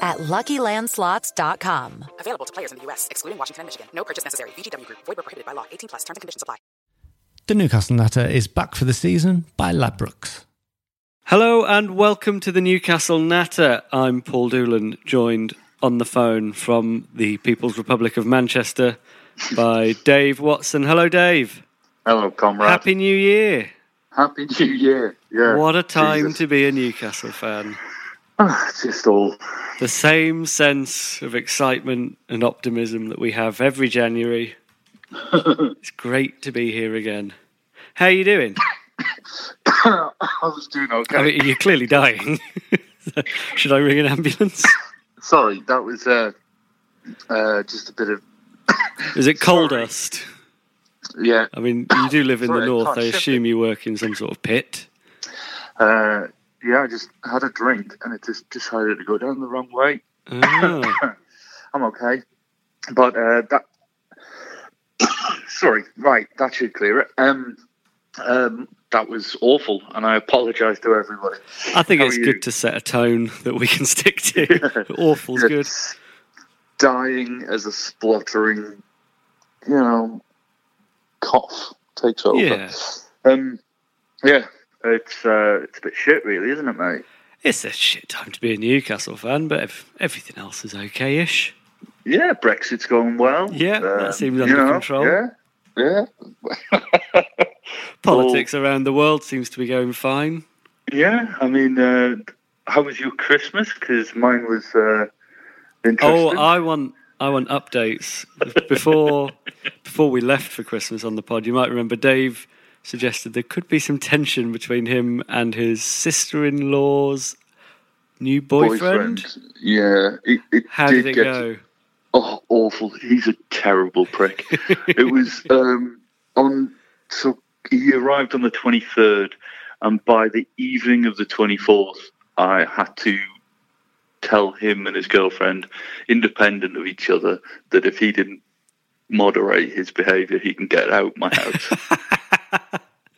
at LuckyLandSlots.com. Available to players in the U.S., excluding Washington and Michigan. No purchase necessary. VGW Group. Void were prohibited by law. 18 plus. Terms and conditions apply. The Newcastle Natter is back for the season by Ladbrokes. Hello and welcome to the Newcastle Natter. I'm Paul Doolan, joined on the phone from the People's Republic of Manchester by Dave Watson. Hello, Dave. Hello, comrade. Happy New Year. Happy New Year. Yeah. What a time Jesus. to be a Newcastle fan. Ah, it's just all. The same sense of excitement and optimism that we have every January. it's great to be here again. How are you doing? I was doing okay. I mean, you're clearly dying. Should I ring an ambulance? Sorry, that was uh, uh, just a bit of. Is it coal Sorry. dust? Yeah. I mean, you do live in Sorry, the north. I shift assume you work in some sort of pit. Uh, yeah, I just had a drink and it just decided to go down the wrong way. Ah, I'm okay. But uh, that. Sorry, right, that should clear it. Um, um, that was awful, and I apologise to everybody. I think How it's good to set a tone that we can stick to. Awful's good. Dying as a spluttering, you know, cough takes over. Yeah. Um, yeah, it's uh, it's a bit shit, really, isn't it, mate? It's a shit time to be a Newcastle fan, but ev- everything else is okay-ish. Yeah, Brexit's going well. Yeah, that Um, seems you under know, control. Yeah, yeah, Politics around the world seems to be going fine. yeah. I mean, uh, how was your Christmas? Because mine was uh, interesting. Oh, I want I want updates before before we left for Christmas on the pod. You might remember Dave suggested there could be some tension between him and his sister-in-law's new boyfriend. Yeah, it, it How did did it get go? Oh, awful! He's a terrible prick. it was um, on. So he arrived on the twenty third, and by the evening of the twenty fourth, I had to tell him and his girlfriend, independent of each other, that if he didn't moderate his behaviour, he can get out my house.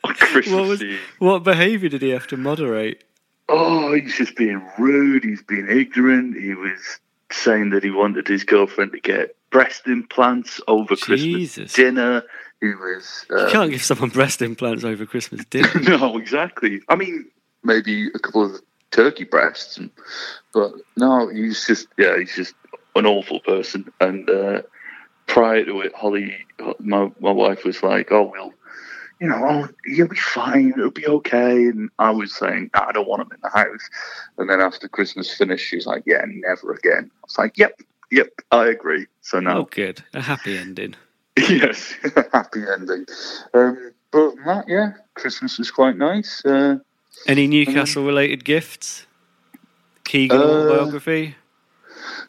Christmas What was Eve. what behaviour did he have to moderate? Oh, he's just being rude. He's being ignorant. He was saying that he wanted his girlfriend to get breast implants over Jesus. Christmas dinner. He was. You Uh, can't give someone breast implants over Christmas dinner. no, exactly. I mean, maybe a couple of turkey breasts, and, but no, he's just yeah, he's just an awful person. And uh, prior to it, Holly, my my wife was like, "Oh, we'll." You know, oh, he'll be fine. It'll be okay. And I was saying, "Ah, I don't want him in the house. And then after Christmas finished, she's like, "Yeah, never again." I was like, "Yep, yep, I agree." So now, Oh, good. A happy ending. yes, a happy ending. Um, but that, yeah, Christmas was quite nice. Uh, Any Newcastle related gifts? Keegan Uh, autobiography?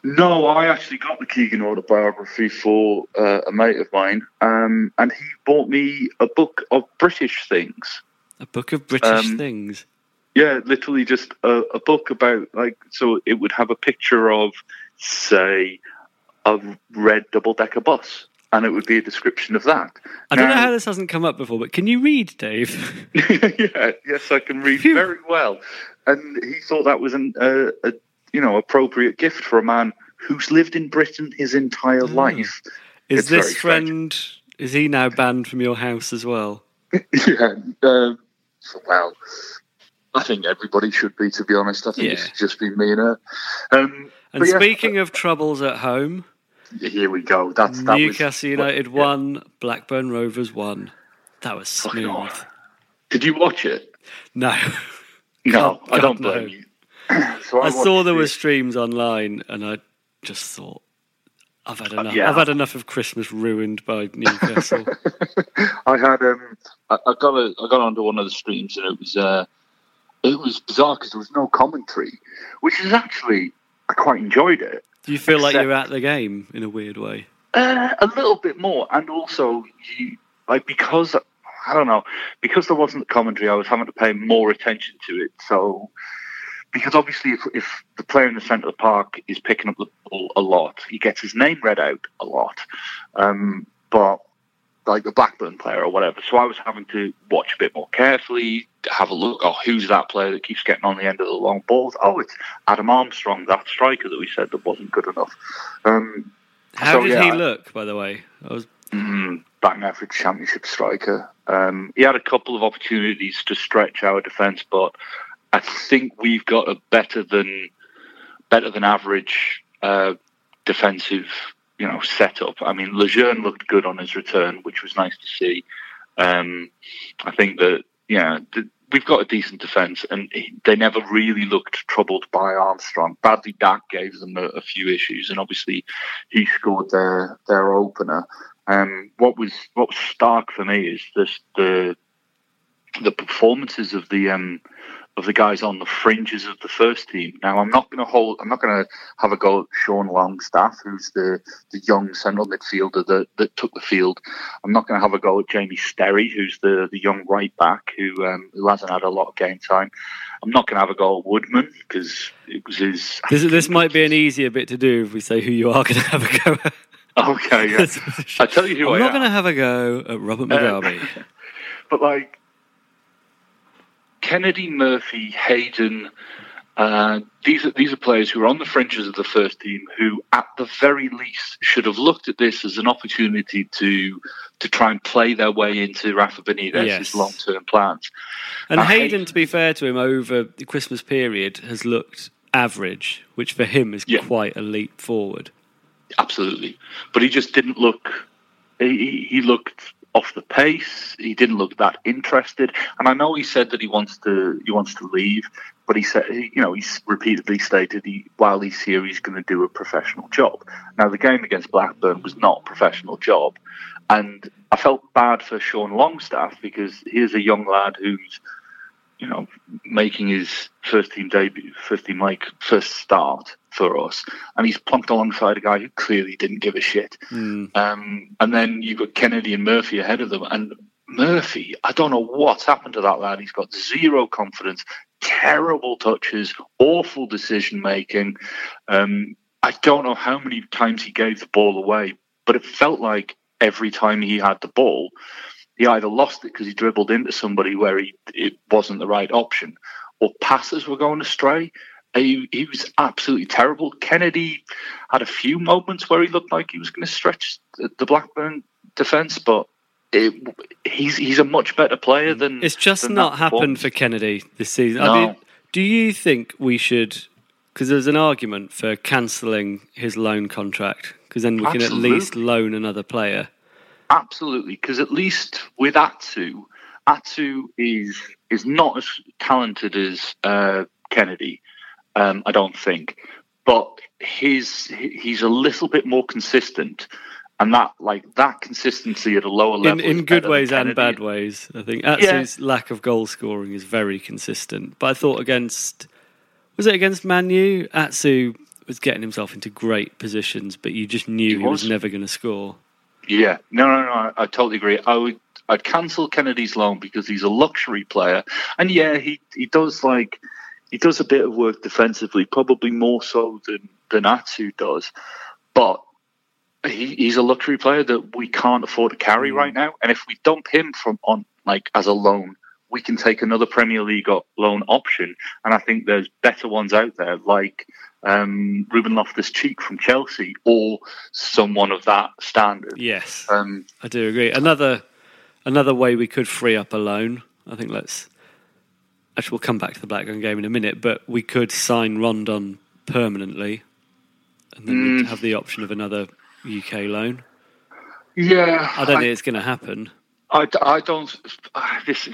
No, I actually got the Keegan autobiography for uh, a mate of mine, um, and he bought me a book of British things. A book of British um, things. Yeah, literally just a, a book about like so it would have a picture of, say, a red double decker bus, and it would be a description of that. I don't know how this hasn't come up before, but can you read, Dave? yeah, yes, I can read Phew. very well. And he thought that was an uh, a you know appropriate gift for a man who's lived in Britain his entire life. Is It's this strange. friend? Is he now banned from your house as well? yeah. Um, well, I think everybody should be. To be honest, I think Yeah. it's just been me and her. Um, And yeah, speaking of troubles at home, here we go. That's that Newcastle was, United yeah. won, Blackburn Rovers won. That was smooth. Did you watch it? No, No, God- I don't God, no. blame you. so I saw there were streams online, and I just thought, I've had enough. Uh, yeah. I've had enough of Christmas ruined by Newcastle. I had um, I, I got a, I got onto one of the streams and it was uh, it was bizarre because there was no commentary, which is actually I quite enjoyed it. Do you feel like you're at the game in a weird way? Uh, a little bit more, and also you like because I don't know because there wasn't commentary, I was having to pay more attention to it. So because obviously, if, if the player in the centre of the park is picking up the ball a lot, he gets his name read out a lot. Um, but like the Blackburn player or whatever, so I was having to watch a bit more carefully, have a look. Oh, who's that player that keeps getting on the end of the long balls? Oh, it's Adam Armstrong, that striker that we said that wasn't good enough. Um, How So, did yeah, he look, by the way? I was Mm, batting average championship striker. Um, he had a couple of opportunities to stretch our defence, but I think we've got a better than better than average uh, defensive, you know, setup. I mean, Lejeune looked good on his return, which was nice to see. Um, I think that yeah, th- we've got a decent defence, and he- they never really looked troubled by Armstrong. Bradley Dack gave them a, a few issues, and obviously he scored their their opener. Um, what was what was stark for me is this the the performances of the um, of the guys on the fringes of the first team. Now, I'm not going to hold. I'm not going to have a go at Sean Longstaff, who's the, the young central midfielder that, that took the field. I'm not going to have a go at Jamie Sterry, who's the, the young right back who um, who hasn't had a lot of game time. I'm not going to have a go at Woodman because it was his. This, this might be an easier bit to do if we say who you are going to have a go at. Okay, yeah. I tell you who I'm I not going to have a go at Robert Uh, Mugabe. but like Kennedy, Murphy, Hayden, uh, these are these are players who are on the fringes of the first team who, at the very least, should have looked at this as an opportunity to to try and play their way into Rafa Benitez's Yes. long term plans. and I hate- Hayden, to be fair to him, over the Christmas period has looked average, which for him is Yeah. quite a leap forward. Absolutely, but he just didn't look. He- he looked off the pace. He didn't look that interested. And I know he said that he wants to he wants to leave, but he said you know he's repeatedly stated he while he's here he's going to do a professional job. Now the game against Blackburn was not a professional job, and I felt bad for Sean Longstaff because here's a young lad who's you know, making his first team debut, first team like first start for us, and he's plunked alongside a guy who clearly didn't give a shit. Hmm. Um, and then you've got Kennedy and Murphy ahead of them, and Murphy, I don't know what's happened to that lad. He's got zero confidence, terrible touches, awful decision making. Um, I don't know how many times he gave the ball away, but it felt like every time he had the ball, he either lost it because he dribbled into somebody where he it wasn't the right option, or passes were going astray. He, he was absolutely terrible. Kennedy had a few moments where he looked like he was going to stretch the, Blackburn defence, but it, he's he's a much better player mm. than It's just than not happened for Kennedy this season. No. I mean, do you think we should? Because there's an argument for cancelling his loan contract, because then we can at least loan another player. Absolutely, because at least with Atsu, Atsu is is not as talented as uh, Kennedy. Um, I don't think, but his he's a little bit more consistent, and that like that consistency at a lower In, level is in good ways and bad ways, I think Atsu's lack of goal scoring is very consistent. But I thought against was it against Manu? Atsu was getting himself into great positions, but you just knew He he, was. was. never going to score. Yeah, no, no, no. I, I totally agree. I would, I'd cancel Kennedy's loan because he's a luxury player, and yeah, he he does like he does a bit of work defensively, probably more so than than Atsu does, but he, he's a luxury player that we can't afford to carry Mm. right now. And if we dump him from on like as a loan, we can take another Premier League loan option. And I think there's better ones out there, like um, Ruben Loftus Cheek from Chelsea, or someone of that standard. Yes, Um, I do agree. Another another way we could free up a loan. I think let's actually we'll come back to the Blackburn game in a minute, but we could sign Rondon permanently, and then Mm. we'd have the option of another UK loan. yeah, I don't think it's going to happen. I, I don't. Uh, this,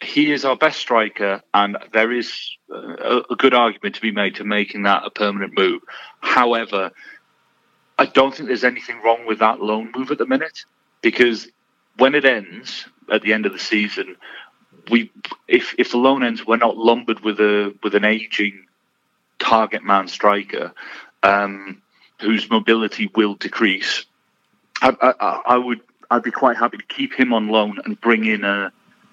he is our best striker, and there is a, a good argument to be made to making that a permanent move. However, I don't think there's anything wrong with that loan move at the minute because when it ends at the end of the season, we if if the loan ends, we're not lumbered with a with an aging target man striker um, whose mobility will decrease. I, I, I would I'd be quite happy to keep him on loan and bring in a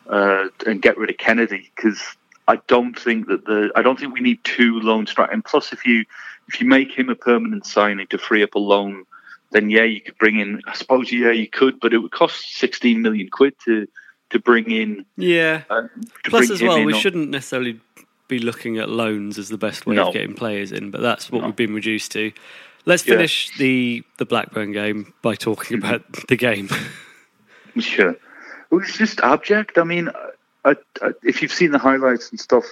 uh, and get rid of Kennedy because I don't think that the I don't think we need two loan strikers. And plus, if you if you make him a permanent signing to free up a loan, then yeah, you could bring in. I suppose yeah, you could, but it would cost sixteen million quid to to bring in. Yeah. Uh, Plus, as well, we on- shouldn't necessarily be looking at loans as the best way No. of getting players in, but that's what No. we've been reduced to. Let's Yeah. finish the the Blackburn game by talking Mm-hmm. about the game. Sure. It was just abject. I mean, I, I, if you've seen the highlights and stuff,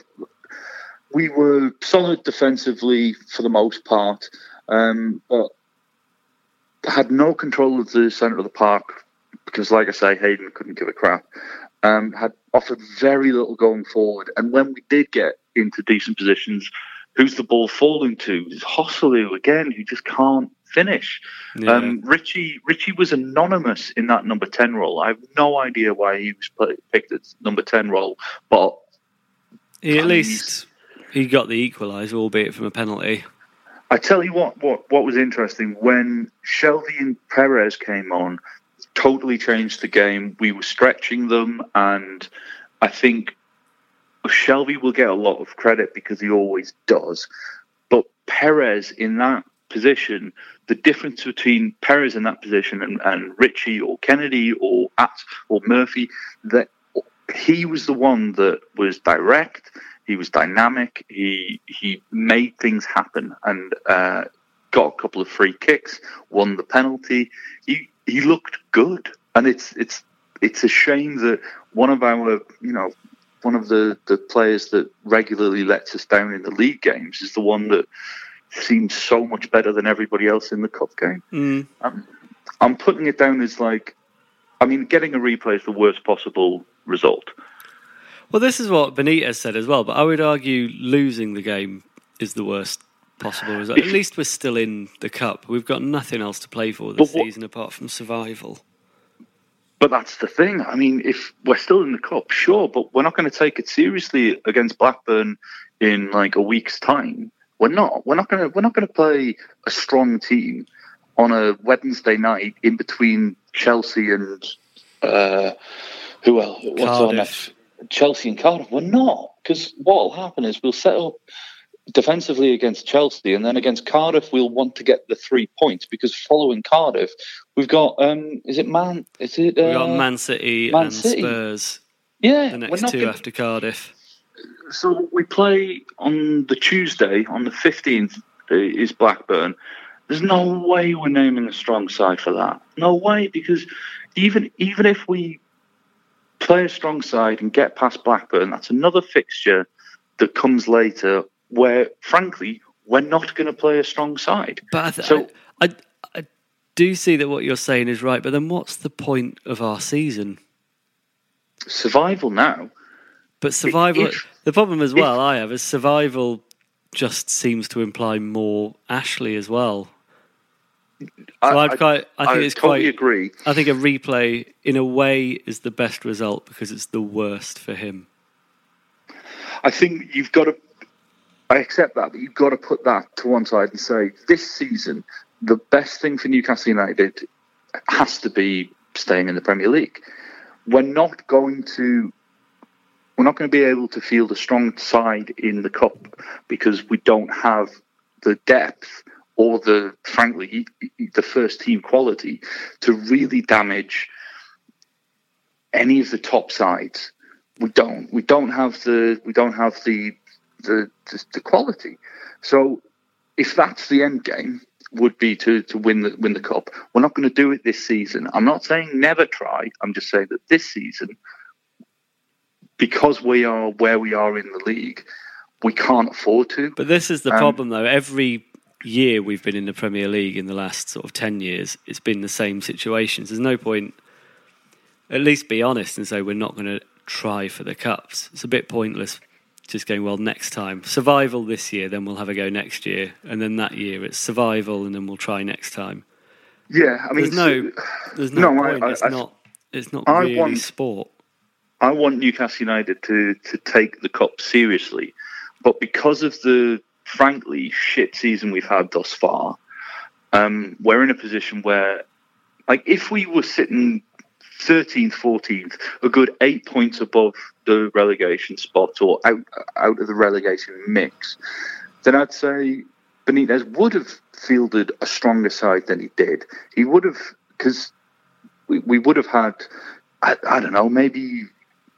we were solid defensively for the most part, um, but had no control of the centre of the park because, like I say, Hayden couldn't give a crap. Um, had offered very little going forward, and when we did get into decent positions, who's the ball falling to? It's Joselu again, who just can't finish. Yeah. Um, Ritchie Ritchie was anonymous in that number ten role. I have no idea why he was picked as number ten role, but he at least he got the equaliser, albeit from a penalty. I tell you what, what what was interesting when Shelvey and Perez came on, totally changed the game. We were stretching them, and I think Shelvey will get a lot of credit because he always does. But Perez in that position, the difference between Perez in that position and, and Ritchie or Kennedy or at or Murphy, that he was the one that was direct. He was dynamic. He he made things happen and uh, got a couple of free kicks, won the penalty. He he looked good, and it's it's it's a shame that one of our you know one of the the players that regularly lets us down in the league games is the one that seems so much better than everybody else in the cup game. Mm. I'm, I'm putting it down as like, I mean, getting a replay is the worst possible result. Well, this is what Benitez said as well, but I would argue losing the game is the worst possible result. At least we're still in the cup. We've got nothing else to play for this what- season apart from survival. But that's the thing. I mean, if we're still in the cup, sure, but we're not going to take it seriously against Blackburn in like a week's time. We're not. We're not going to. We're not going to play a strong team on a Wednesday night in between Chelsea and uh, who else? What's our Cardiff. next? Chelsea and Cardiff. We're not because what will happen is we'll set up defensively against Chelsea, and then against Cardiff we'll want to get the three points because following Cardiff we've got um is it Man is it uh, We've got Man City Man and City. Spurs, yeah the next two gonna- after Cardiff. So we play on the Tuesday on the fifteenth uh, is Blackburn. There's no way we're naming a strong side for that. No way because even even if we play a strong side and get past Blackburn, that's another fixture that comes later where frankly we're not going to play a strong side. But I, th- So- I, I, I do see that what you're saying is right, but then what's the point of our season? Survival now. But survival. if- the problem as well I have is survival just seems to imply more Ashley as well. So I'd quite- I think it's totally quite- agree. I think a replay, in a way, is the best result because it's the worst for him. I think you've got to. I accept that, but you've got to put that to one side and say this season the best thing for Newcastle United has to be staying in the Premier League. We're not going to. We're not going to be able to field a strong side in the cup because we don't have the depth or the frankly the first team quality to really damage any of the top sides. We don't. We don't have the. We don't have the the, the, the quality. So if that's the end game, would be to to win the win the cup. We're not going to do it this season. I'm not saying never try. I'm just saying that this season, because we are where we are in the league, we can't afford to. But this is the Um, problem, though. Every year we've been in the Premier League in the last sort of 10 years, it's been the same situations. There's no point, at least be honest and say we're not going to try for the Cups. It's a bit pointless just going, well, next time. Survival this year, then we'll have a go next year. And then that year it's survival and then we'll try next time. Yeah, I mean, There's no, there's no, no, I- point. I- it's I- not, it's not I really want- sport. I want Newcastle United to to take the cup seriously, but because of the frankly shit season we've had thus far, um, we're in a position where, like, if we were sitting 13th, 14th, a good eight points above the relegation spot or out out of the relegation mix, then I'd say Benitez would have fielded a stronger side than he did. He would have because we, we would have had I, I don't know maybe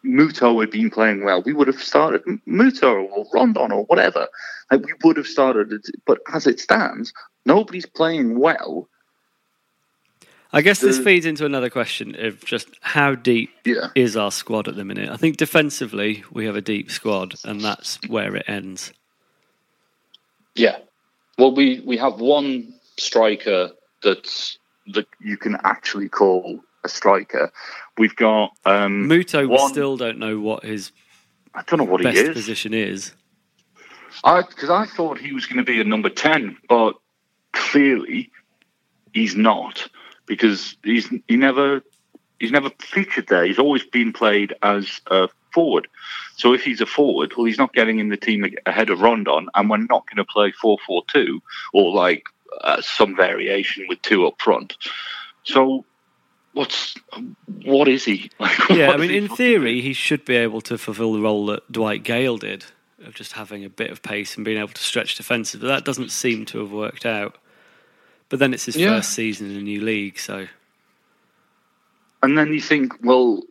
Muto had been playing well, we would have started Muto or Rondon or whatever. Like we would have started, it. but as it stands, nobody's playing well. I guess this feeds into another question of just how deep Yeah. is our squad at the minute. I think defensively we have a deep squad, and that's where it ends. Yeah. Well, we we have one striker that's that you can actually call a striker. We've got um, Muto, we one- still don't know what his I don't know what best he is. position is. I because I thought he was going to be a number ten, but clearly he's not because he's he never he's never featured there. He's always been played as a forward. So if he's a forward, well, he's not getting in the team ahead of Rondon, and we're not going to play four four two or like uh, some variation with two up front. So what's what is he? Like, Yeah, I mean, in theory, he should be able to fulfil the role that Dwight Gayle did of just having a bit of pace and being able to stretch defensive, but that doesn't seem to have worked out. But then it's his Yeah. first season in a new league, so And then you think, well,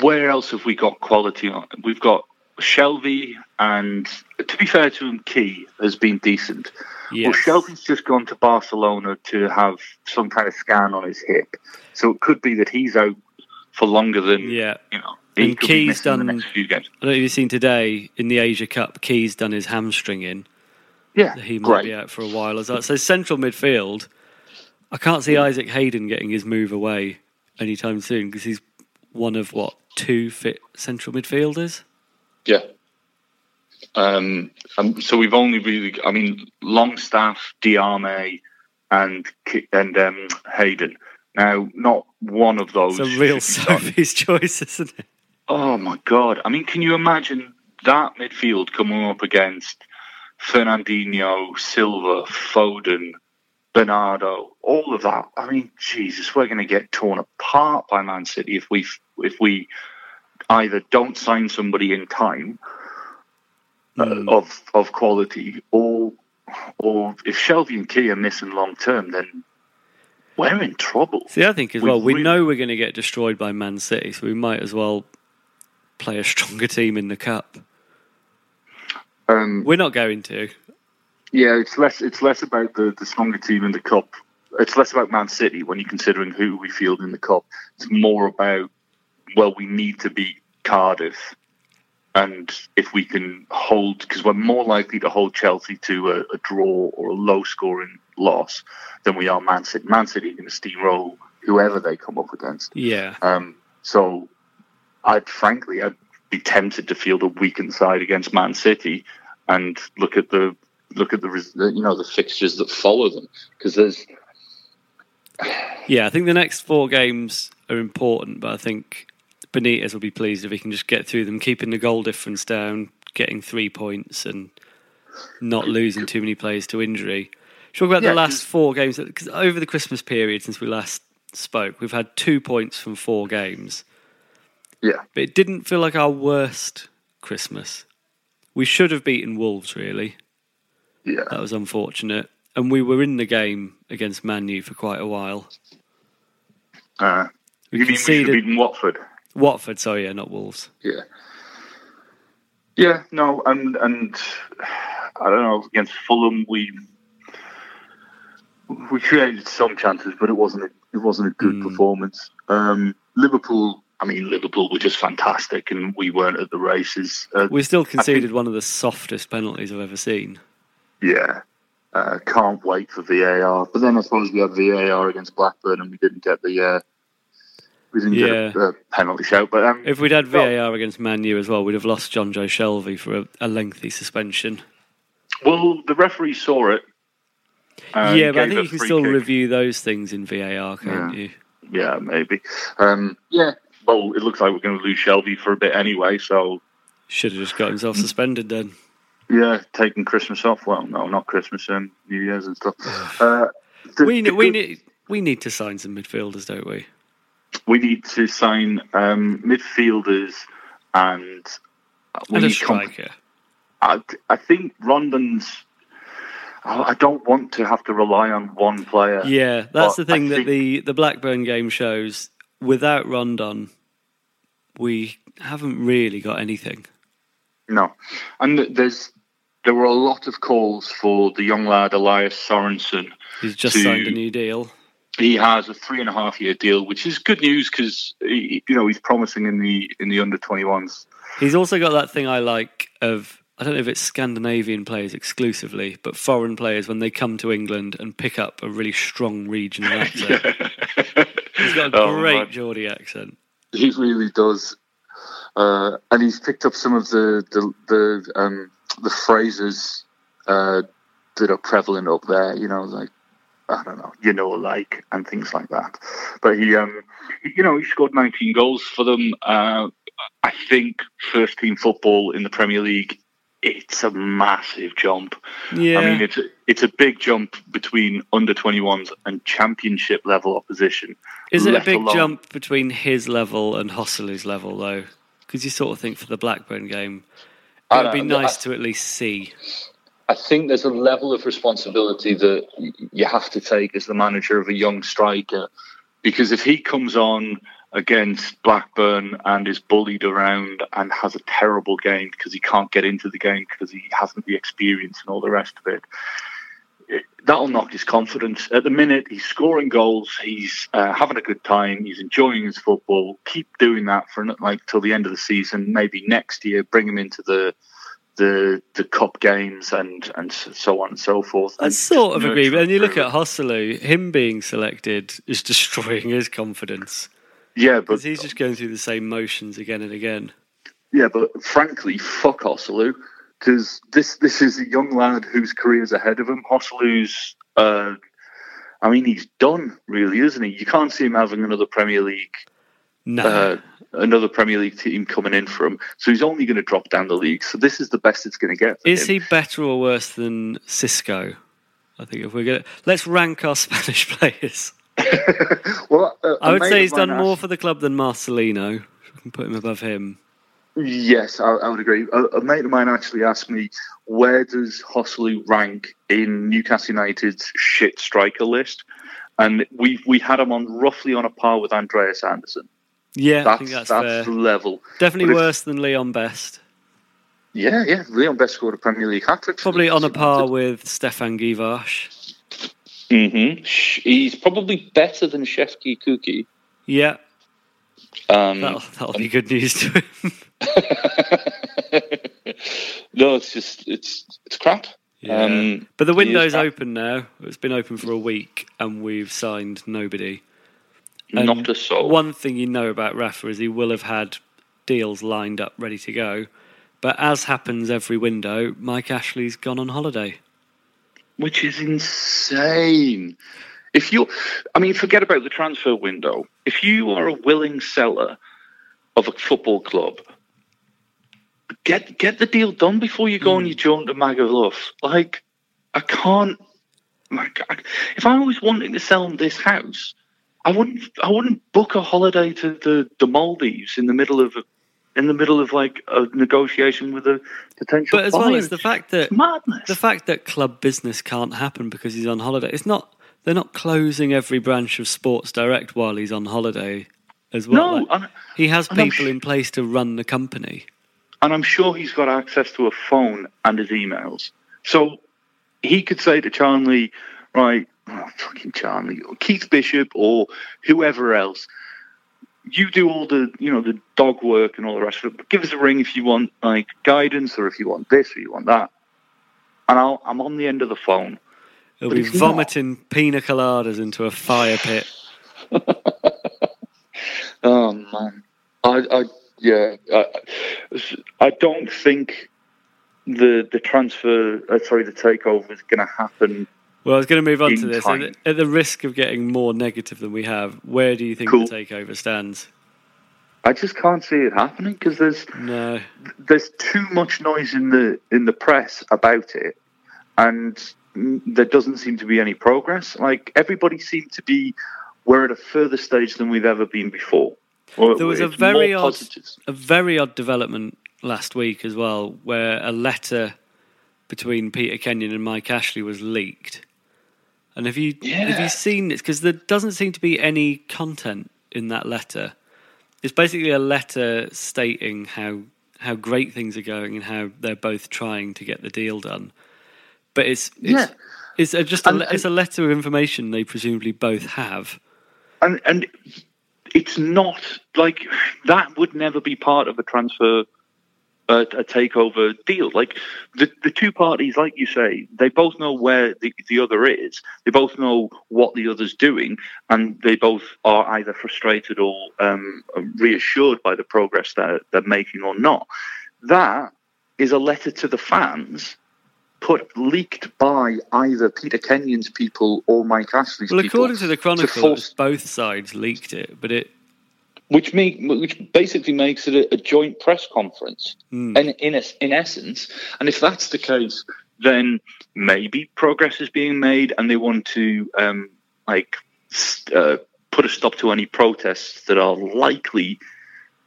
where else have we got quality on? We've got Shelvey, and to be fair to him, Ki has been decent. Well, yes. Shelvey's just gone to Barcelona to have some kind of scan on his hip, so it could be that he's out for longer than Yeah. you know. And Ki's missing the done- next few games. I don't know if you've seen today in the Asia Cup, Ki's done his hamstring in. Yeah, He might great. be out for a while as well. So central midfield, I can't see Isaac Hayden getting his move away anytime soon because he's one of what two fit central midfielders. Yeah. Um, um, so we've only really, I mean, Longstaff, Diame, and and um, Hayden. Now, not one of those. It's a real should be starting. Sophie's choice, isn't it? Oh my god! I mean, can you imagine that midfield coming up against Fernandinho, Silva, Foden, Bernardo, all of that? I mean, Jesus, we're going to get torn apart by Man City if we if we either don't sign somebody in time uh, Hmm. of of quality, or or if Shelvey and Ki are missing long term, then we're in trouble. See, I think as We well, we really- know we're going to get destroyed by Man City, so we might as well play a stronger team in the cup. Um, We're not going to. Yeah, it's less it's less about the, the stronger team in the cup. It's less about Man City when you're considering who we field in the cup. It's more about well, we need to beat Cardiff, and if we can hold, because we're more likely to hold Chelsea to a, a draw or a low scoring loss than we are Man City. Man City are going to steamroll whoever they come up against. Yeah. Um, so, I'd frankly, I'd be tempted to field a weakened side against Man City, and look at the look at the the, you know the fixtures that follow them because there's Yeah, I think the next four games are important, but I think Benitez will be pleased if he can just get through them, keeping the goal difference down, getting three points, and not losing too many players to injury. Talk about Yeah, the last four games because over the Christmas period since we last spoke, we've had two points from four games, yeah but it didn't feel like our worst Christmas. We should have beaten Wolves, really. Yeah. That was unfortunate. And we were in the game against Man U for quite a while. Uh, We you mean we should have beaten Watford? Watford, sorry, yeah, not Wolves. Yeah. Yeah, no, and and I don't know against Fulham we we created some chances, but it wasn't a, it wasn't a good Mm. performance. Um, Liverpool, I mean Liverpool were just fantastic, and we weren't at the races. Uh, We still conceded one of the softest penalties I've ever seen. yeah, uh, can't wait for VAR. But then I suppose we had VAR against Blackburn, and we didn't get the uh, we didn't get a, a penalty shout. But um, If we'd had well, VAR against Man U as well, we'd have lost Jonjo Shelvey for a, a lengthy suspension. well, the referee saw it. uh, yeah, but I think you can still kick. review those things in VAR, can't Yeah. you? Yeah, maybe. Um, yeah. Well, it looks like we're going to lose Shelvey for a bit anyway. So Should have just got himself suspended then. yeah, taking Christmas off. Well, no, not Christmas and New Year's and stuff. Uh, the- We the we good- need we need to sign some midfielders, don't we? We need to sign um, midfielders and we And a need comp- I, I think Rondon's. I I don't want to have to rely on one player. Yeah, that's the thing I that think- the the Blackburn game shows. Without Rondon, we haven't really got anything. No, and there's there were a lot of calls for the young lad Elias Sorensen. He's just To- signed a new deal. He has a three and a half year deal, which is good news because you know he's promising in the in the under twenty ones. He's also got that thing I like of I don't know if it's Scandinavian players exclusively, but foreign players when they come to England and pick up a really strong regional accent. He's got a Oh, great. Geordie accent. He really does, uh, and he's picked up some of the the the, um, the phrases uh, that are prevalent up there. You know, like I don't know, you know, like and things like that. But he, um, you know, he scored 19 goals for them. Uh, I think first team football in the Premier League. It's a massive jump. Yeah, I mean, it's a, it's a big jump between under 21s and championship level opposition. is it a big alone- jump between his level and Joselu's level though? Because you sort of think for the Blackburn game, it would be nice I- to at least see. I think there's a level of responsibility that you have to take as the manager of a young striker, because if he comes on against Blackburn and is bullied around and has a terrible game because he can't get into the game because he hasn't the experience and all the rest of it, it- that'll knock his confidence. At the minute, he's scoring goals, he's uh, having a good time, he's enjoying his football. Keep doing that for like till the end of the season. Maybe next year, bring him into the the the cup games and and so on and so forth. I sort of agree, but then you look at. Joselu, him being selected is destroying his confidence yeah, but he's just going through the same motions again and again. yeah, but frankly, fuck Joselu because this this is a young lad whose career's ahead of him. Joselu's, uh, I mean, he's done really, isn't he? You can't see him having another Premier League. No, Uh, another Premier League team coming in for him, so he's only going to drop down the league. So this is the best it's going to get. For is him. he better or worse than Xisco? I think if we're gonna let's rank our Spanish players. well, uh, I would say he's done more for the club than Marcelino. I can put him above him. Yes, I, I would agree. A, a mate of mine actually asked me, where does Joselu rank in Newcastle United's shit striker list? And we we had him on roughly on a par with Andreas Andersson. Yeah, I That's think that's, that's, fair. the level. Definitely if- worse than Leon Best. Yeah, yeah. Leon Best scored a Premier League hat trick. Probably on a par with Stéphane Guivarc'h. Mm-hmm. He's probably better than Shefki Kuqi. Yeah, Um, that'll, that'll be good news to him. no, it's just it's it's crap. Yeah. Um, but the window's open now. It's been open for a week, and we've signed nobody. And Not a soul. One thing you know about Rafa is he will have had deals lined up, ready to go. But as happens every window, Mike Ashley's gone on holiday. which is insane. If you, I mean, forget about the transfer window. If you are a willing seller of a football club, get get the deal done before you go on hmm. your jaunt to Magaluf. Like, I can't. Like, if I was wanting to sell this house, I wouldn't. I wouldn't book a holiday to the the Maldives in the middle of a, in the middle of like a negotiation with a potential. But as buyer. well as the fact that It's madness. the fact that club business can't happen because he's on holiday. It's not. They're not closing every branch of Sports Direct while he's on holiday as well. No, Like, he has people sh- in place to run the company. and I'm sure he's got access to a phone and his emails. So he could say to Charlie, right, oh, fucking Charnley, or Keith Bishop, or whoever else, you do all the, you know, the dog work and all the rest of it. But give us a ring if you want like guidance, or if you want this, or you want that. And I'll, I'm on the end of the phone. He'll be he's not. vomiting pina coladas into a fire pit. Oh man, I, I yeah, I, I don't think the the transfer, uh, sorry, the takeover is going to happen. Well, I was going to move on to this. At, at the risk of getting more negative than we have, where do you think Cool. the takeover stands? I just can't see it happening because there's No. there's too much noise in the in the press about it, and there doesn't seem to be any progress. Like everybody seemed to be, we're at a further stage than we've ever been before. Or There was a very odd, positives. a very odd development last week as well, where a letter between Peter Kenyon and Mike Ashley was leaked. And have you have you seen this? Because there doesn't seem to be any content in that letter. It's basically a letter stating how how great things are going and how they're both trying to get the deal done. But it's it's, Yeah. it's a, just a, And- le- it's a letter of information they presumably both have. and and it's not like that would never be part of a transfer a, a takeover deal. Like the the two parties like you say they both know where the, the other is. They both know what the other's doing and they both are either frustrated or um, reassured by the progress they're, they're making or not. That is a letter to the fans put leaked by either Peter Kenyon's people or Mike Ashley's Well, people according to the Chronicle, it force both sides leaked it, but it which make which basically makes it a, a joint press conference Hmm. and in es- in essence and if that's the case then maybe progress is being made and they want to um like s- uh, put a stop to any protests that are likely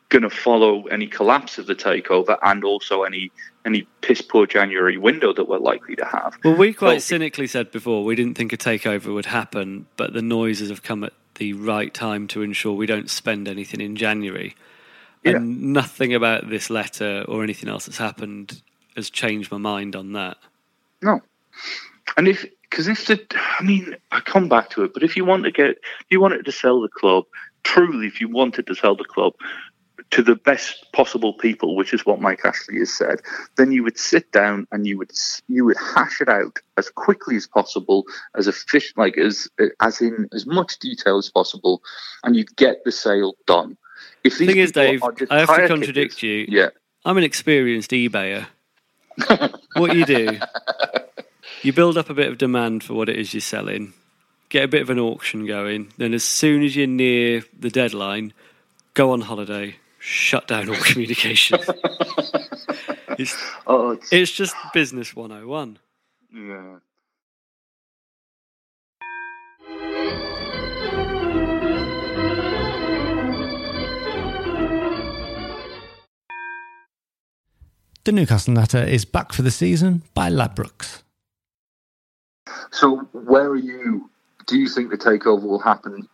going to follow any collapse of the takeover and also any any piss poor January window that we're likely to have Well, we quite Well- cynically said before we didn't think a takeover would happen, but the noises have come at the right time to ensure we don't spend anything in January. Yeah. And nothing about this letter or anything else that's happened has changed my mind on that. No. And if, because if the, I mean, I come back to it, but if you want to get, if you wanted to sell the club, truly, if you wanted to sell the club to the best possible people, which is what Mike Ashley has said, then you would sit down and you would you would hash it out as quickly as possible, as efficient, like as as in as much detail as possible, and you'd get the sale done. If The thing is, Dave, I have to contradict kickers- you. Yeah. I'm an experienced eBayer. what you do, you build up a bit of demand for what it is you're selling, get a bit of an auction going, then as soon as you're near the deadline, go on holiday, shut down all communications. it's, Oh, it's, it's just business 101. yeah. The Newcastle Natter is back for the season by Ladbrokes. So, where are you? Do you think the takeover will happen, ev-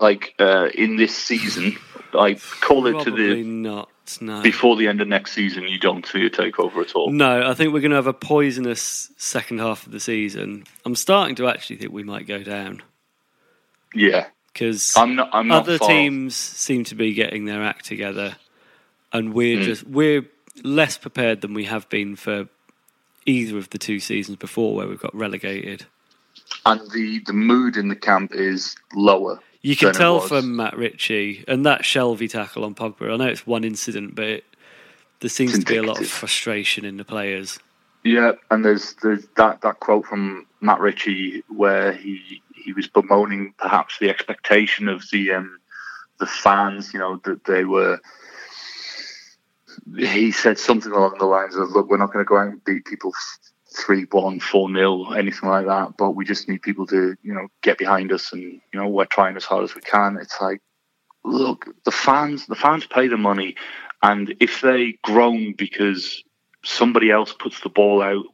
like uh, in this season? Like, call it to the not. No. before the end of next season. You don't see a takeover at all. No, I think we're going to have a poisonous second half of the season. I'm starting to actually think we might go down Yeah, because I'm not. I'm not. other teams seem to be getting their act together, and we're Hmm. just we're less prepared than we have been for either of the two seasons before, where we've got relegated. and the the mood in the camp is lower. You can tell from Matt Ritchie and that Shelvey tackle on Pogba. I know it's one incident, but it, there seems It's to be a lot of frustration in the players. Yeah, and there's there's that that quote from Matt Ritchie where he he was bemoaning perhaps the expectation of the um the fans. You know that they were. He said something along the lines of, "Look, we're not going to go out and beat people three one, four nil, anything like that. But we just need people to, you know, get behind us, and you know, we're trying as hard as we can." It's like, look, the fans, the fans pay the money, And if they groan because somebody else puts the ball out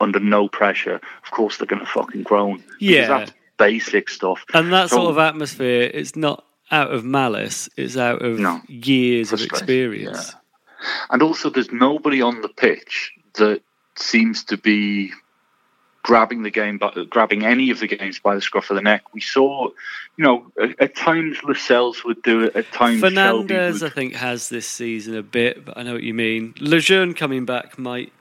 under no pressure, of course they're going to fucking groan. Yeah. that's basic stuff. And that So- sort of atmosphere it's not out of malice; it's out of No. years of experience. yeah. And also, there's nobody on the pitch that seems to be grabbing the game, by, grabbing any of the games by the scruff of the neck. We saw, you know, at, at times Lascelles would do it. At times Fernandez, I think, has this season a bit, but I know what you mean. Lejeune coming back might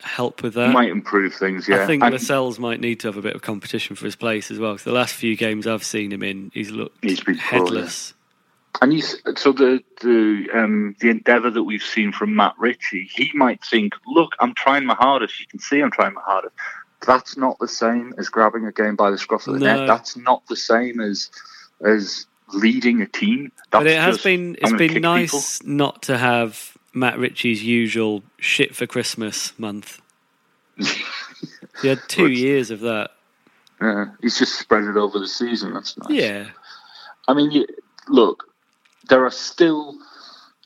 help with that. might improve things. Yeah, I think And Lascelles might need to have a bit of competition for his place as well. 'cause the last few games I've seen him in, he's looked He's been poor, headless. And you, so the the um, the endeavour that we've seen from Matt Ritchie, he might think, look, I'm trying my hardest. You can see I'm trying my hardest. That's not the same as grabbing a game by the scruff of the No. neck. That's not the same as as leading a team. That's but it has just, been I'm been nice not to have Matt Ritchie's usual shit for Christmas month. he had two Which- years of that. Yeah, he's just spread it over the season. That's nice. Yeah. I mean, you, look, there are still,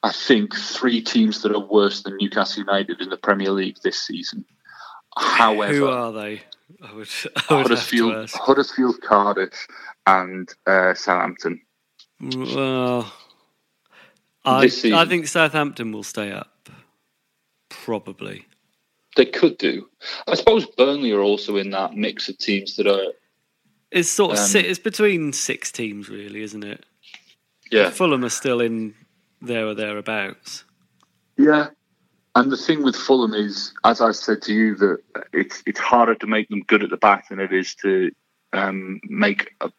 I think, three teams that are worse than Newcastle United in the Premier League this season. However, Who are they? I would, I would Huddersfield. Huddersfield, Cardiff, and uh, Southampton. Well, I. I think Southampton will stay up. Probably. They could do. I suppose Burnley are also in that mix of teams that are. It's sort of Um, it's between six teams, really, isn't it? Yeah, Fulham are still in there or thereabouts. yeah. And the thing with Fulham is, as I said to you, that it's it's harder to make them good at the back than it is to um, make a,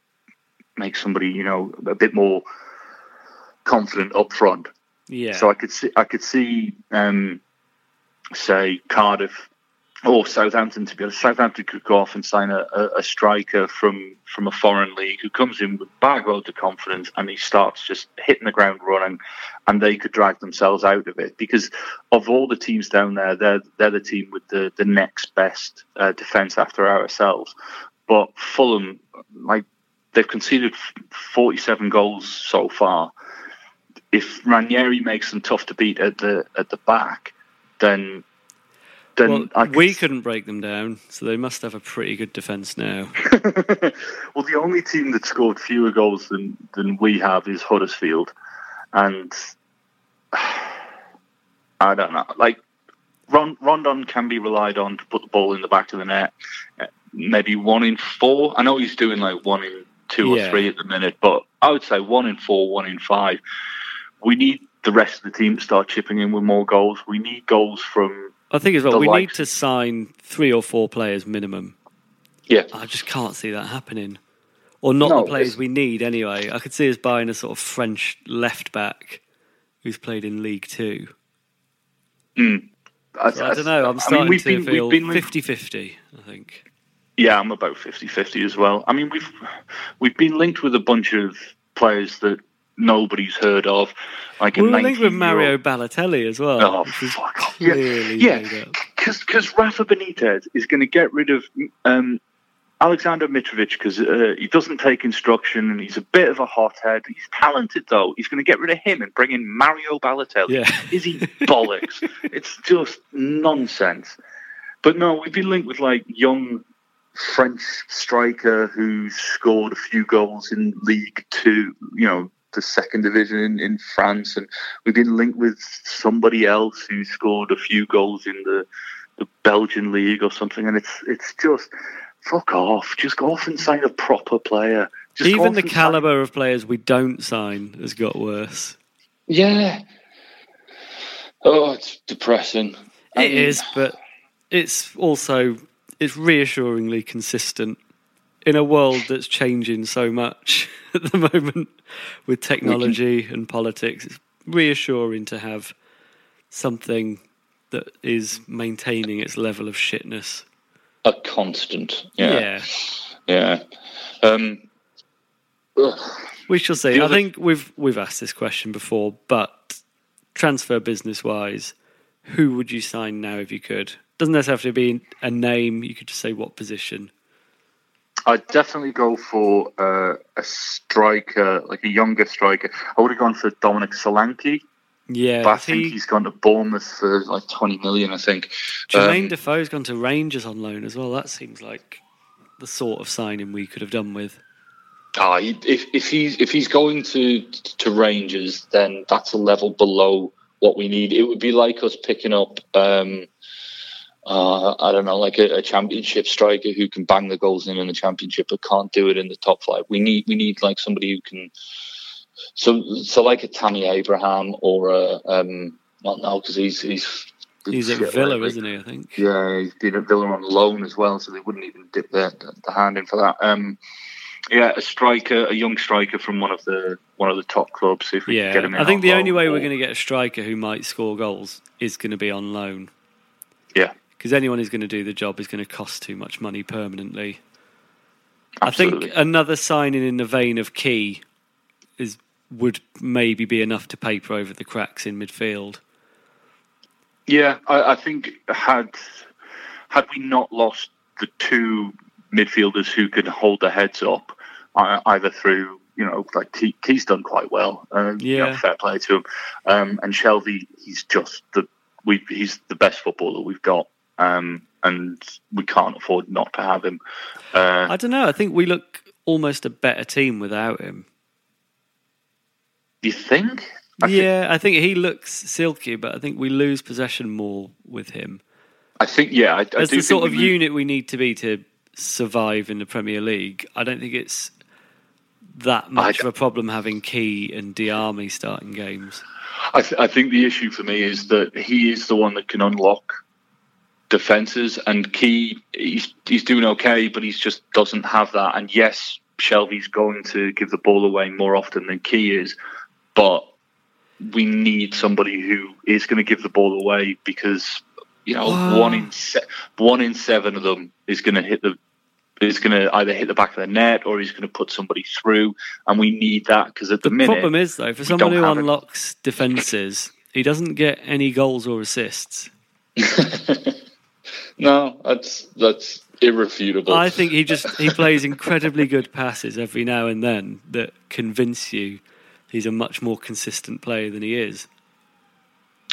make somebody you know a bit more confident up front. Yeah. So I could see, I could see, um, say Cardiff or Southampton. To be honest, Southampton could go off and sign a, a, a striker from from a foreign league who comes in with bag loads of confidence and he starts just hitting the ground running, and they could drag themselves out of it because of all the teams down there, they're they're the team with the the next best uh, defense after ourselves. But Fulham, like they've conceded 47 goals so far if Ranieri makes them tough to beat at the at the back, then then well, I could we couldn't break them down, so they must have a pretty good defence now. well, the only team that scored fewer goals than than we have is Huddersfield, and I don't know. Like Ron, Rondon can be relied on to put the ball in the back of the net. Uh, Maybe one in four. I know he's doing like one in two Yeah. or three at the minute, but I would say one in four, one in five. We need the rest of the team to start chipping in with more goals. We need goals from I think as well, we need to sign three or four players minimum. yeah. I just can't see that happening. Or not No, the players it's- we need anyway. I could see us buying a sort of French left back who's played in League Two. Hmm. I, I don't know. I'm I mean, starting we've to been, feel we've been linked- 50 50, I think. Yeah, I'm about 50-50 as well. I mean, we've we've been linked with a bunch of players that nobody's heard of, like a We were linked with Mario Balotelli as well. Oh, fuck off. Yeah, yeah. Because Rafa Benitez is going to get rid of um, Alexander Mitrovic because uh, he doesn't take instruction and he's a bit of a hothead. He's talented though. He's going to get rid of him and bring in Mario Balotelli. Yeah. Is he bollocks? it's just nonsense. But no, we've been linked with like young French striker who scored a few goals in League Two, you know, the second division in, in France, and we've been linked with somebody else who scored a few goals in the the Belgian league or something, and it's it's just fuck off. Just go off and sign a proper player. Just Even the and sign- caliber of players we don't sign has got worse. Yeah. Oh, it's depressing. I mean- is, but it's also it's reassuringly consistent in a world that's changing so much at the moment with technology and politics. It's reassuring to have something that is maintaining its level of shitness. A constant. Yeah. Yeah. Yeah. Um. We shall see. I think we've we've asked this question before, but transfer business wise, who would you sign now if you could? Doesn't necessarily have to be a name. You could just say what position. I'd definitely go for uh, a striker, like a younger striker. I would have gone for Dominic Solanke Yeah, but I think he- he's gone to Bournemouth for like 20 million, I think. Jermaine Um, Defoe's gone to Rangers on loan as well. That seems like the sort of signing we could have done with. Ah, he- if if he's if he's going to to Rangers, then that's a level below what we need. It would be like us picking up, um, uh, I don't know, like a, a championship striker who can bang the goals in in the championship, but can't do it in the top flight. We need we need like somebody who can. So so like a Tammy Abraham or a um, well no because he's he's He's at Villa, lately. isn't he? I think. Yeah, he's been at Villa on loan as well, so they wouldn't even dip their, the hand in for that. Um, yeah, a striker, a young striker from one of the one of the top clubs. If we Yeah, get him in I think the only way we're going to get a striker who might score goals is going to be on loan. Yeah, Because anyone who's going to do the job is going to cost too much money permanently. absolutely. I think another signing in the vein of Ki is would maybe be enough to paper over the cracks in midfield. yeah, I, I think had had we not lost the two midfielders who can hold their heads up, either through you know like Ki, Ki's done quite well, uh, you know, fair play to him, um, and Shelvey, he's just the we he's the best footballer we've got. Um, and we can't afford not to have him. Uh, I don't know. I think we look almost a better team without him. you think? I think- yeah, I think he looks silky, but I think we lose possession more with him. I think yeah. I, I As the sort think of we- unit we need to be to survive in the Premier League, I don't think it's that much of a problem having Ki and Diamé starting games. I, th- I think the issue for me is that he is the one that can unlock defenses, and Ki he's he's doing okay, but he just doesn't have that. And yes, Shelvey's going to give the ball away more often than Ki is, but we need somebody who is going to give the ball away because you know Wow. one in se- one in seven of them is going to hit the is going to either hit the back of the net or he's going to put somebody through, and we need that because at the, minute The minute problem is, though, for someone who it. unlocks defences, he doesn't get any goals or assists. no, that's that's irrefutable. I think he just he plays incredibly good passes every now and then that convince you he's a much more consistent player than he is.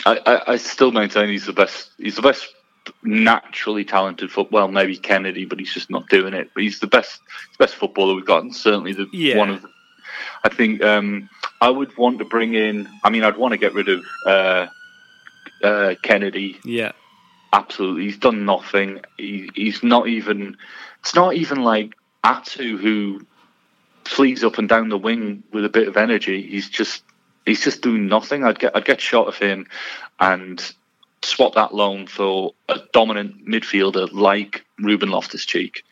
I, I, I still maintain he's the best. He's the best naturally talented foot. Well, maybe Kennedy, but he's just not doing it. But he's the best, the best footballer we've got, and certainly the Yeah. one of. The, I think um, I would want to bring in. I mean, I'd want to get rid of uh, uh, Kennedy. Yeah, Absolutely, he's done nothing. He, he's not even. It's not even like Atsu who flees up and down the wing with a bit of energy. He's just he's just doing nothing. I'd get I'd get shot of him and swap that loan for a dominant midfielder like Ruben Loftus Cheek.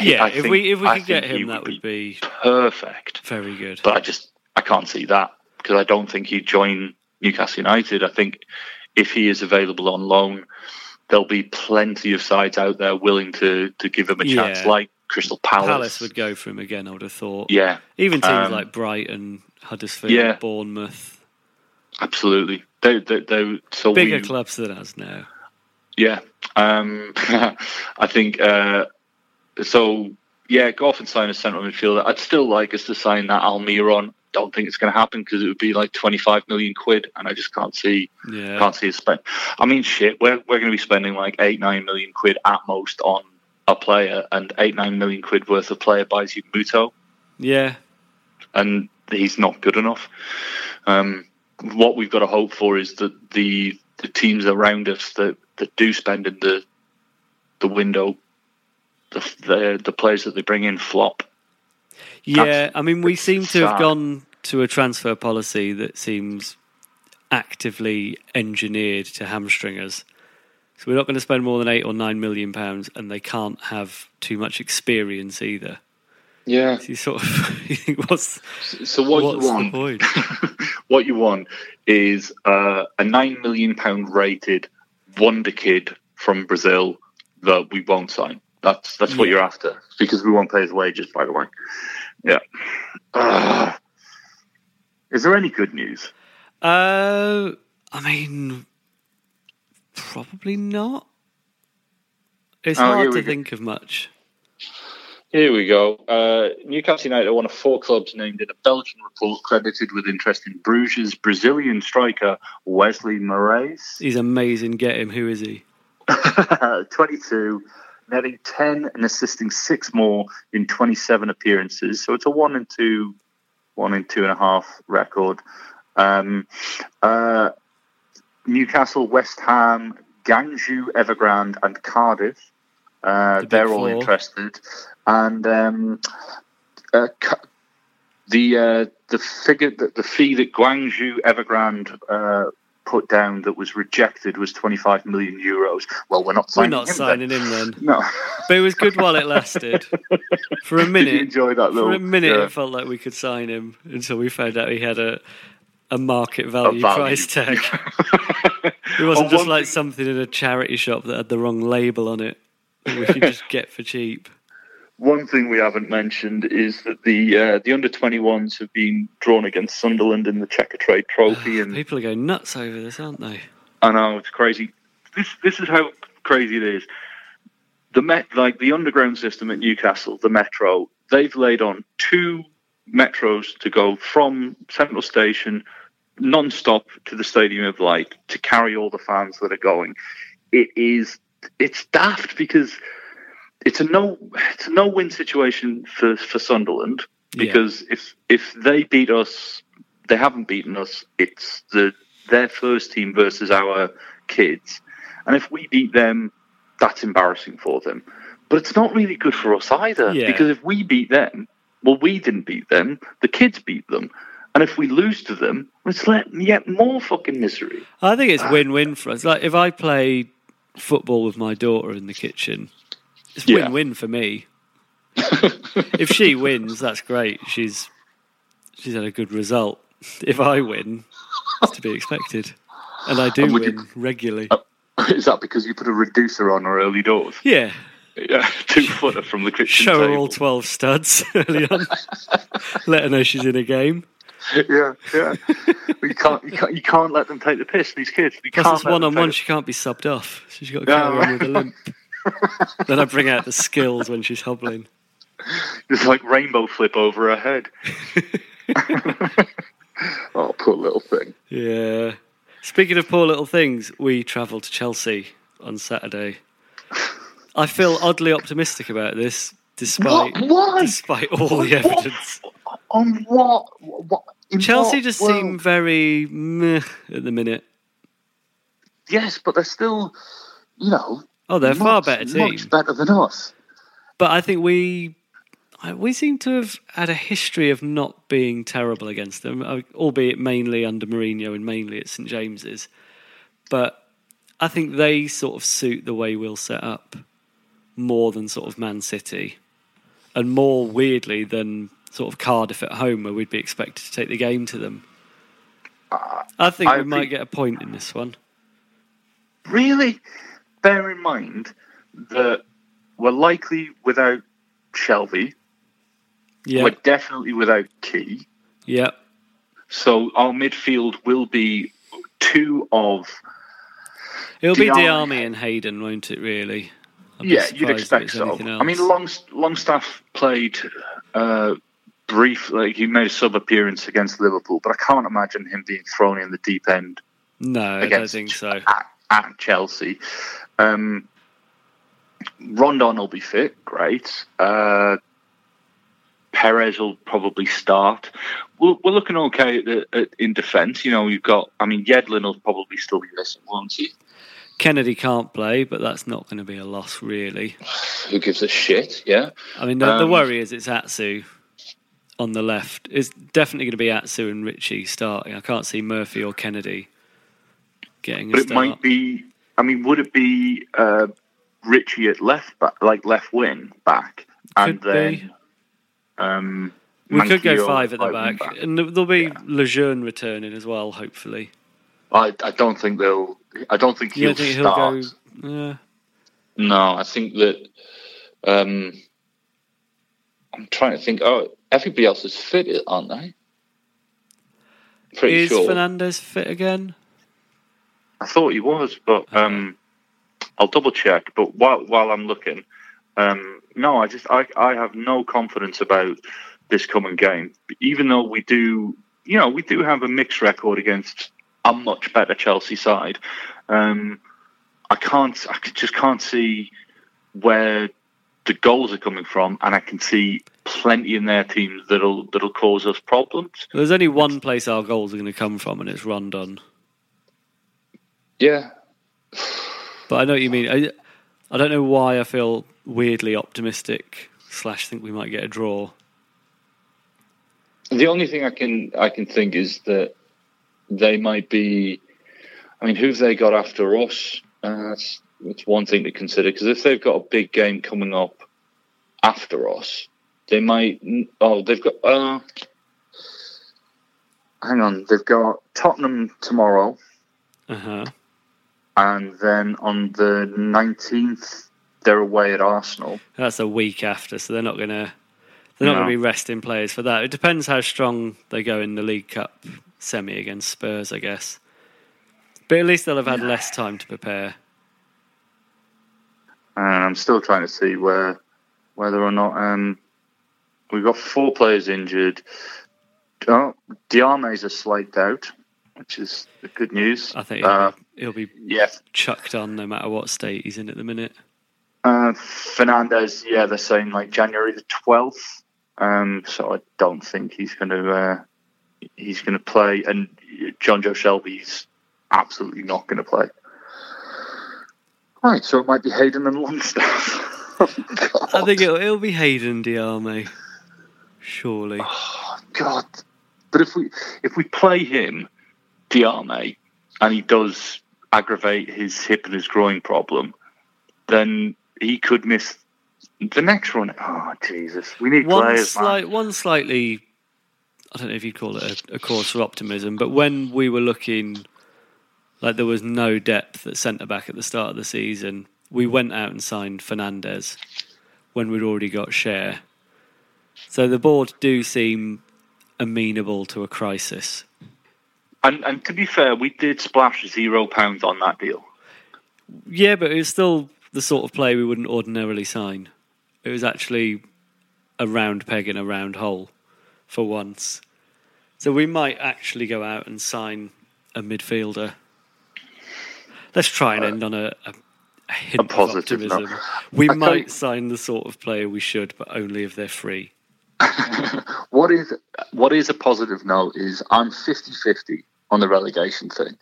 yeah. if we if we could get him, that would would be perfect. very good. But I just I can't see that because I don't think he'd join Newcastle United. I think if he is available on loan, there'll be plenty of sides out there willing to to give him a chance, Yeah. like Crystal Palace. Palace would go for him again. I would have thought. Yeah, Even teams Um, like Brighton, Huddersfield, yeah. Bournemouth, absolutely. They, they, they, so bigger we, clubs than us now. Yeah, um, I think uh, so. Yeah, go off and sign a central midfielder. I'd still like us to sign that Almiron. Don't think it's going to happen because it would be like twenty five million quid, and I just can't see Yeah, can't see us spend. I mean, shit, we're we're going to be spending like eight nine million quid at most on a player, and eight nine million quid worth of player buys you Muto, yeah, and he's not good enough. Um, what we've got to hope for is that the the teams around us that, that do spend in the the window, the, the the players that they bring in flop. Yeah. That's- I mean, we seem to have gone to a transfer policy that seems actively engineered to hamstring us. So we're not going to spend more than eight or nine million pounds, and they can't have too much experience either. Yeah. So you sort of you think, what's So what what's you want? what you want is uh, a nine million pound rated wonder kid from Brazil that we won't sign. That's that's what you're after because we won't pay his wages. By the way, yeah. Uh, is there any good news? Uh, I mean, probably not. It's Oh, hard to go. think of much. Here we go. Uh, Newcastle United are one of four clubs named in a Belgian report credited with interest in Bruges' Brazilian striker Wesley Moraes. He's amazing. Get him. Who is he? 22, netting 10 and assisting six more in 27 appearances. So it's a one and two, one and two and a half record. Um, uh, Newcastle, West Ham, Guangzhou, Evergrande, and Cardiff. Uh, the they're all interested, and um, uh, the uh, the figure that the fee that Guangzhou Evergrande uh, put down that was rejected was 25 million euros. Well, we're not signing We're not him signing then. him then. No. But it was good while it lasted. For a minute, enjoy that little? for a minute, yeah. it felt like we could sign him until we found out he had a a market value, value. price tag. It wasn't just like thing- something in a charity shop that had the wrong label on it that we could just get for cheap. One thing we haven't mentioned is that the uh, the under 21s have been drawn against Sunderland in the Checkatrade Trophy, and People are going nuts over this, aren't they? I know it's crazy. This this is how crazy it is. The Met, like the underground system at Newcastle, the Metro, they've laid on two metros to go from Central Station non-stop to the Stadium of Light to carry all the fans that are going. It is it's daft because it's a no it's a no-win situation for for Sunderland Yeah. because if if they beat us, they haven't beaten us. It's the their first team versus our kids, and if we beat them, that's embarrassing for them. But it's not really good for us either Yeah. because if we beat them, well, we didn't beat them. The kids beat them, and if we lose to them, it's let yet more fucking misery. I think it's ah. win-win for us. Like if I play football with my daughter in the kitchen, it's Yeah. win-win for me. if she wins, that's great. She's she's had a good result. If I win, it's to be expected, and I do And win you- regularly. Uh, is that because you put a reducer on her early doors? yeah, Yeah, two footer from the kitchen show her all twelve studs early on. Let her know she's in a game. yeah, yeah. You can't, you can't, you can't let them take the piss. These kids. You Plus, can't it's one on one. take She can't be subbed off. She's got to Yeah, carry on with a limp. Then I bring out the skills when she's hobbling. It's like rainbow flip over her head. oh, poor little thing. Yeah. Speaking of poor little things, we travel to Chelsea on Saturday. I feel oddly optimistic about this, despite What? Why? despite all the evidence. On what? what Chelsea just world? seem very meh at the minute. Yes, but they're still, you know. Oh, they're a far better team. Much better than us. But I think we we seem to have had a history of not being terrible against them, uh, albeit mainly under Mourinho and mainly at St James's. But I think they sort of suit the way we'll set up more than sort of Man City, and more weirdly than sort of Cardiff at home, where we'd be expected to take the game to them. I think Uh, I we might get a point in this one. Really, bear in mind that we're likely without Shelvey. Yeah, We're definitely without Ki. yeah. So our midfield will be two of It'll be Diamé- Diamé and Hayden, won't it? Really? Yeah, you'd expect so. I mean. Long Longstaff played uh, brief, like he made a sub appearance against Liverpool, but I can't imagine him being thrown in the deep end No, I don't think so. at, at Chelsea. Um, Rondon will be fit, great. Uh, Perez will probably start. We're, we're looking okay at at, in defence. You know, you've got. I mean, Yedlin will probably still be missing, won't he? Kennedy can't play, but that's not going to be a loss, really. Who gives a shit? Yeah. I mean, the, the Um, worry is it's Atsu on the left. It's definitely going to be Atsu and Ritchie starting. I can't see Murphy or Kennedy getting a But it start. might be. I mean, would it be uh, Ritchie at left back, like left wing back, and Could then be. um, We could go five at the right back, and there'll be Yeah. Lejeune returning as well, hopefully. I, I don't think they'll. I don't think he'll don't think he'll start. go? Yeah. No, I think that. Um, I'm trying to think. Oh, everybody else is fit, aren't they? Pretty is sure. Fernandez fit again? I thought he was, but um, I'll double check. But while while I'm looking, um, no, I just I, I have no confidence about this coming game. Even though we do, you know, we do have a mixed record against a much better Chelsea side. Um, I can't, I just can't see where the goals are coming from, and I can see plenty in their teams that'll that'll cause us problems. There's only one place our goals are going to come from, and it's Rondon. Yeah, But I know what you mean. I, I don't know why I feel weirdly optimistic. Slash, think we might get a draw. The only thing I can I can think is that they might be. I mean, who've they got after us? Uh, that's that's one thing to consider because if they've got a big game coming up after us, they might. Oh, they've got. Uh, hang on, they've got Tottenham tomorrow, Uh huh. And then on the nineteenth they're away at Arsenal. That's a week after, so they're not going to. They're not No. going to be resting players for that. It depends how strong they go in the League Cup semi against Spurs, I guess. But at least they'll have had less time to prepare. and I'm still trying to see where whether or not um, we've got four players injured. Oh, Diamé's a slight doubt, which is the good news. I think he'll, Uh, be, he'll be yeah, chucked on no matter what state he's in at the minute. uh, Fernandez. Yeah, they're saying like January the twelfth. Um, so I don't think he's going to uh, he's going to play, and Jonjo Shelvey's absolutely not going to play. Right, so it might be Hayden and Longstaff. Oh, I think it'll, it'll be Hayden Diamé. Surely. God. But if we if we play him, Diamé, and he does aggravate his hip and his groin problem, then he could miss the next run. Oh Jesus, we need one players, slight, man. one slightly. I don't know if you'd call it a, a cause for optimism, but when we were looking like there was no depth at centre back at the start of the season, we went out and signed Fernandez when we'd already got Schär. So the board do seem amenable to a crisis. And and to be fair, we did splash zero pounds on that deal. Yeah, but it was still the sort of play we wouldn't ordinarily sign. It was actually a round peg in a round hole for once. So we might actually go out and sign a midfielder. Let's try and end on a, a, a hint Uh, A positive of optimism. note. We I might you- sign the sort of player we should, but only if they're free. What is what is a positive note is I'm 50-50 on the relegation thing.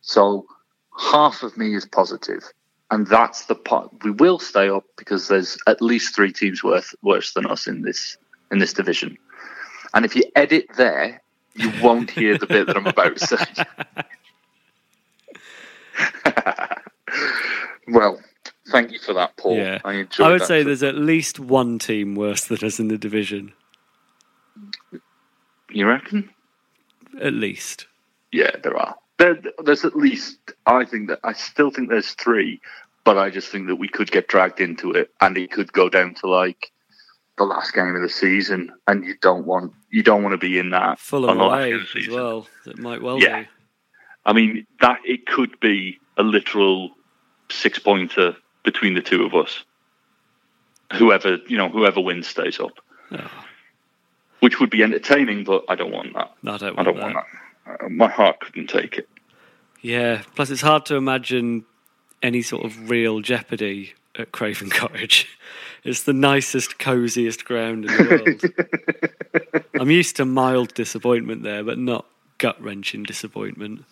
So half of me is positive, and that's the part we will stay up because there's at least three teams worth worse than us in this in this division. And if you edit there, you won't hear the bit that I'm about to say. well, thank you for that, Paul. yeah, I enjoyed I would say there's at least one team worse than us in the division. You reckon? At least. Yeah, there are. There, there's at least. I think that I still think there's three, but I just think that we could get dragged into it, and it could go down to like the last game of the season, and you don't want you don't want to be in that Fulham away as well. It might well Yeah. be. I mean that it could be a literal six pointer between the two of us. Whoever you know, whoever wins stays up, Oh, which would be entertaining, but I don't want that. I don't want I don't that. want that. Uh, my heart couldn't take it. Yeah. Plus, it's hard to imagine any sort of real jeopardy at Craven Cottage. It's the nicest, cosiest ground in the world. I'm used to mild disappointment there, but not gut wrenching disappointment.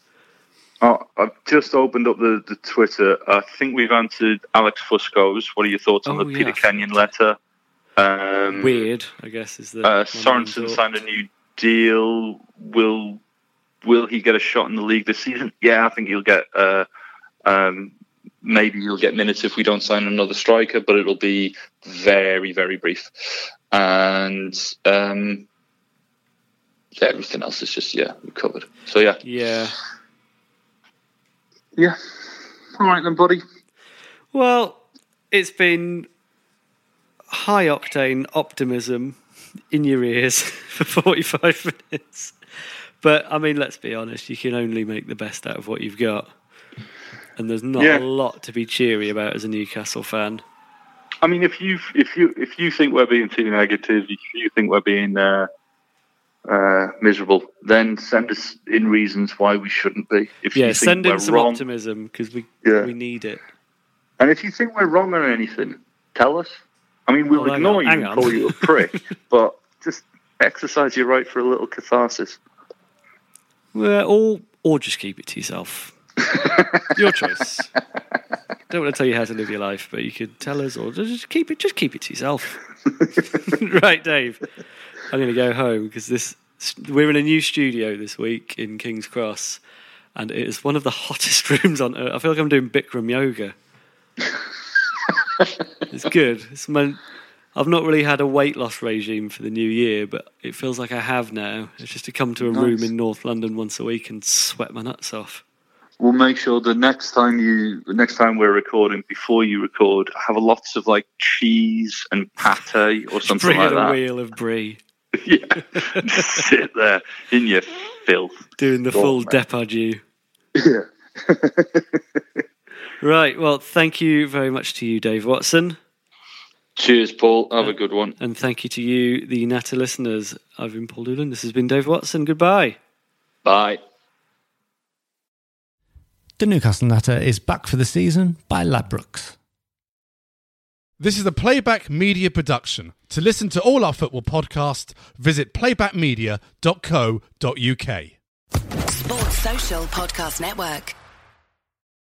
Oh, I've just opened up the, the Twitter. I think we've answered Alex Fusco's. What are your thoughts on Oh, the yeah, Peter Kenyon letter? Um, Weird, I guess, is the. Uh, Sorensen signed a new deal. Will will he get a shot in the league this season? Yeah, I think he'll get. Uh, um, maybe he'll get minutes if we don't sign another striker, but it'll be very very brief. And um, yeah, everything else is just yeah we covered. So yeah, Yeah. yeah. All right then, buddy. Well, it's been high octane optimism in your ears for 45 minutes. But I mean, let's be honest, you can only make the best out of what you've got. And there's not Yeah. a lot to be cheery about as a Newcastle fan. I mean, if you if you if you think we're being too negative, if you think we're being uh, uh, miserable, then send us in reasons why we shouldn't be. If Yeah, you think send in some wrong, optimism because we Yeah. we need it. and if you think we're wrong on anything, tell us. I mean, we'll Oh, ignore on, you and call you a prick, but just exercise your right for a little catharsis. Well, or or just keep it to yourself. Your choice. Don't want to tell you how to live your life, but you could tell us, or just keep it. Just keep it to yourself. right, Dave. I'm going to go home because this. We're in a new studio this week in King's Cross, and it is one of the hottest rooms on earth. I feel like I'm doing Bikram yoga. it's good. It's my, I've not really had a weight loss regime for the new year, but it feels like I have now. It's just to come to a room in North London once a week and sweat my nuts off. We'll make sure the next time you, the next time we're recording, before you record, have lots of like cheese and pate or something like that. wheel of brie, yeah, sit there in your filth. doing the Go full depardieu. Yeah. Right. Well, thank you very much to you, Dave Watson, Cheers, Paul. Have a good one. and thank you to you, the Natter listeners. I've been Paul Doolan. This has been Dave Watson. Goodbye. Bye. The Newcastle Natter is back for the season by Ladbrokes. This is a Playback Media production. To listen to all our football podcasts, visit playbackmedia.co.uk. Sports Social Podcast Network.